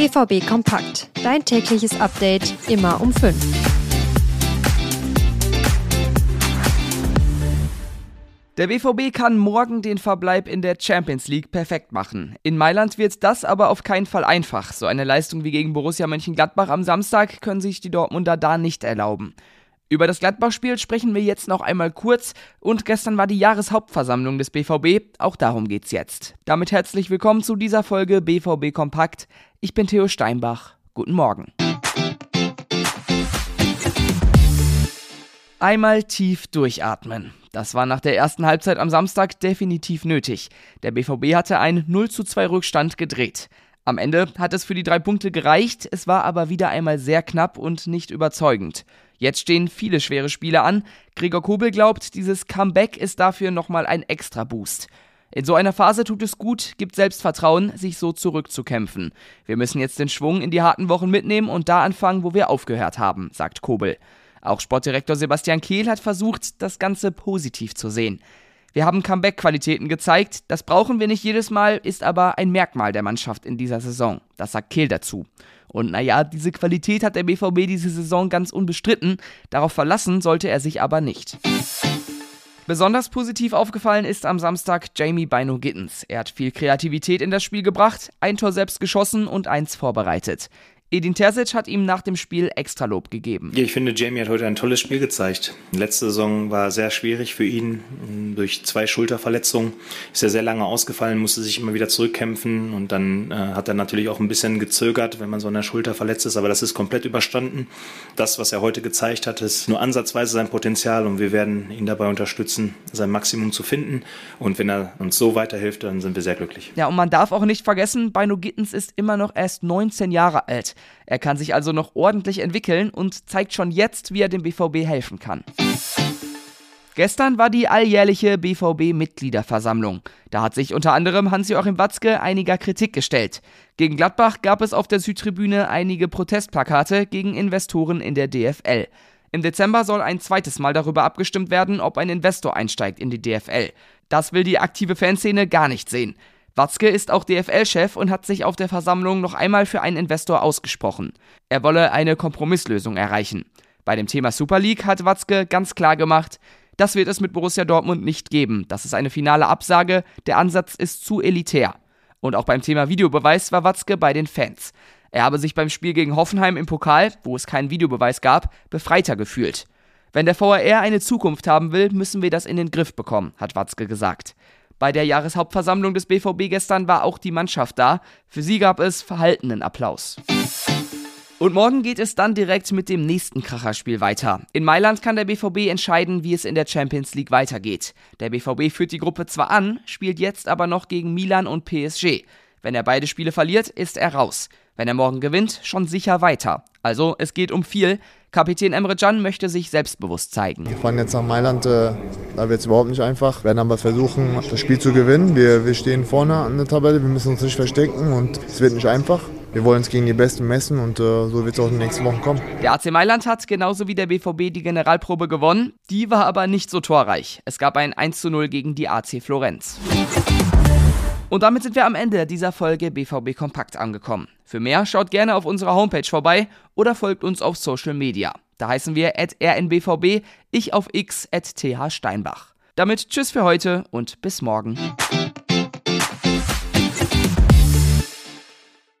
BVB Kompakt. Dein tägliches Update immer um 5. Der BVB kann morgen den Verbleib in der Champions League perfekt machen. In Mailand wird das aber auf keinen Fall einfach. So eine Leistung wie gegen Borussia Mönchengladbach am Samstag können sich die Dortmunder da nicht erlauben. Über das Gladbach-Spiel sprechen wir jetzt noch einmal kurz und gestern war die Jahreshauptversammlung des BVB, auch darum geht's jetzt. Damit herzlich willkommen zu dieser Folge BVB Kompakt. Ich bin Theo Steinbach. Guten Morgen. Einmal tief durchatmen. Das war nach der ersten Halbzeit am Samstag definitiv nötig. Der BVB hatte einen 0 zu 2 Rückstand gedreht. Am Ende hat es für die drei Punkte gereicht, es war aber wieder einmal sehr knapp und nicht überzeugend. Jetzt stehen viele schwere Spiele an. Gregor Kobel glaubt, dieses Comeback ist dafür nochmal ein extra Boost. In so einer Phase tut es gut, gibt Selbstvertrauen, sich so zurückzukämpfen. Wir müssen jetzt den Schwung in die harten Wochen mitnehmen und da anfangen, wo wir aufgehört haben, sagt Kobel. Auch Sportdirektor Sebastian Kehl hat versucht, das Ganze positiv zu sehen. Wir haben Comeback-Qualitäten gezeigt, das brauchen wir nicht jedes Mal, ist aber ein Merkmal der Mannschaft in dieser Saison. Das sagt Kehl dazu. Und naja, diese Qualität hat der BVB diese Saison ganz unbestritten. Darauf verlassen sollte er sich aber nicht. Besonders positiv aufgefallen ist am Samstag Jamie Bino Gittens. Er hat viel Kreativität in das Spiel gebracht, ein Tor selbst geschossen und eins vorbereitet. Edin Terzic hat ihm nach dem Spiel extra Lob gegeben. Ja, ich finde, Jamie hat heute ein tolles Spiel gezeigt. Letzte Saison war sehr schwierig für ihn. Durch zwei Schulterverletzungen ist er sehr lange ausgefallen, musste sich immer wieder zurückkämpfen und dann äh, hat er natürlich auch ein bisschen gezögert, wenn man so an der Schulter verletzt ist, aber das ist komplett überstanden. Das, was er heute gezeigt hat, ist nur ansatzweise sein Potenzial und wir werden ihn dabei unterstützen, sein Maximum zu finden. Und wenn er uns so weiterhilft, dann sind wir sehr glücklich. Ja, und man darf auch nicht vergessen, Bino Gittens ist immer noch erst 19 Jahre alt. Er kann sich also noch ordentlich entwickeln und zeigt schon jetzt, wie er dem BVB helfen kann. Gestern war die alljährliche BVB-Mitgliederversammlung. Da hat sich unter anderem Hans-Joachim Watzke einiger Kritik gestellt. Gegen Gladbach gab es auf der Südtribüne einige Protestplakate gegen Investoren in der DFL. Im Dezember soll ein zweites Mal darüber abgestimmt werden, ob ein Investor einsteigt in die DFL. Das will die aktive Fanszene gar nicht sehen. Watzke ist auch DFL-Chef und hat sich auf der Versammlung noch einmal für einen Investor ausgesprochen. Er wolle eine Kompromisslösung erreichen. Bei dem Thema Super League hat Watzke ganz klar gemacht, das wird es mit Borussia Dortmund nicht geben. Das ist eine finale Absage, der Ansatz ist zu elitär. Und auch beim Thema Videobeweis war Watzke bei den Fans. Er habe sich beim Spiel gegen Hoffenheim im Pokal, wo es keinen Videobeweis gab, befreiter gefühlt. Wenn der VAR eine Zukunft haben will, müssen wir das in den Griff bekommen, hat Watzke gesagt. Bei der Jahreshauptversammlung des BVB gestern war auch die Mannschaft da. Für sie gab es verhaltenen Applaus. Und morgen geht es dann direkt mit dem nächsten Kracherspiel weiter. In Mailand kann der BVB entscheiden, wie es in der Champions League weitergeht. Der BVB führt die Gruppe zwar an, spielt jetzt aber noch gegen Milan und PSG. Wenn er beide Spiele verliert, ist er raus. Wenn er morgen gewinnt, schon sicher weiter. Also es geht um viel. Kapitän Emre Can möchte sich selbstbewusst zeigen. Wir fahren jetzt nach Mailand, äh, da wird es überhaupt nicht einfach. Wir werden aber versuchen, das Spiel zu gewinnen. Wir, wir stehen vorne an der Tabelle, wir müssen uns nicht verstecken und es wird nicht einfach. Wir wollen uns gegen die Besten messen und äh, so wird es auch in den nächsten Wochen kommen. Der AC Mailand hat genauso wie der BVB die Generalprobe gewonnen. Die war aber nicht so torreich. Es gab ein 1 zu 0 gegen die AC Florenz. Und damit sind wir am Ende dieser Folge BVB Kompakt angekommen. Für mehr schaut gerne auf unserer Homepage vorbei oder folgt uns auf Social Media. Da heißen wir at rnbvb, ich auf x at thsteinbach. Damit tschüss für heute und bis morgen.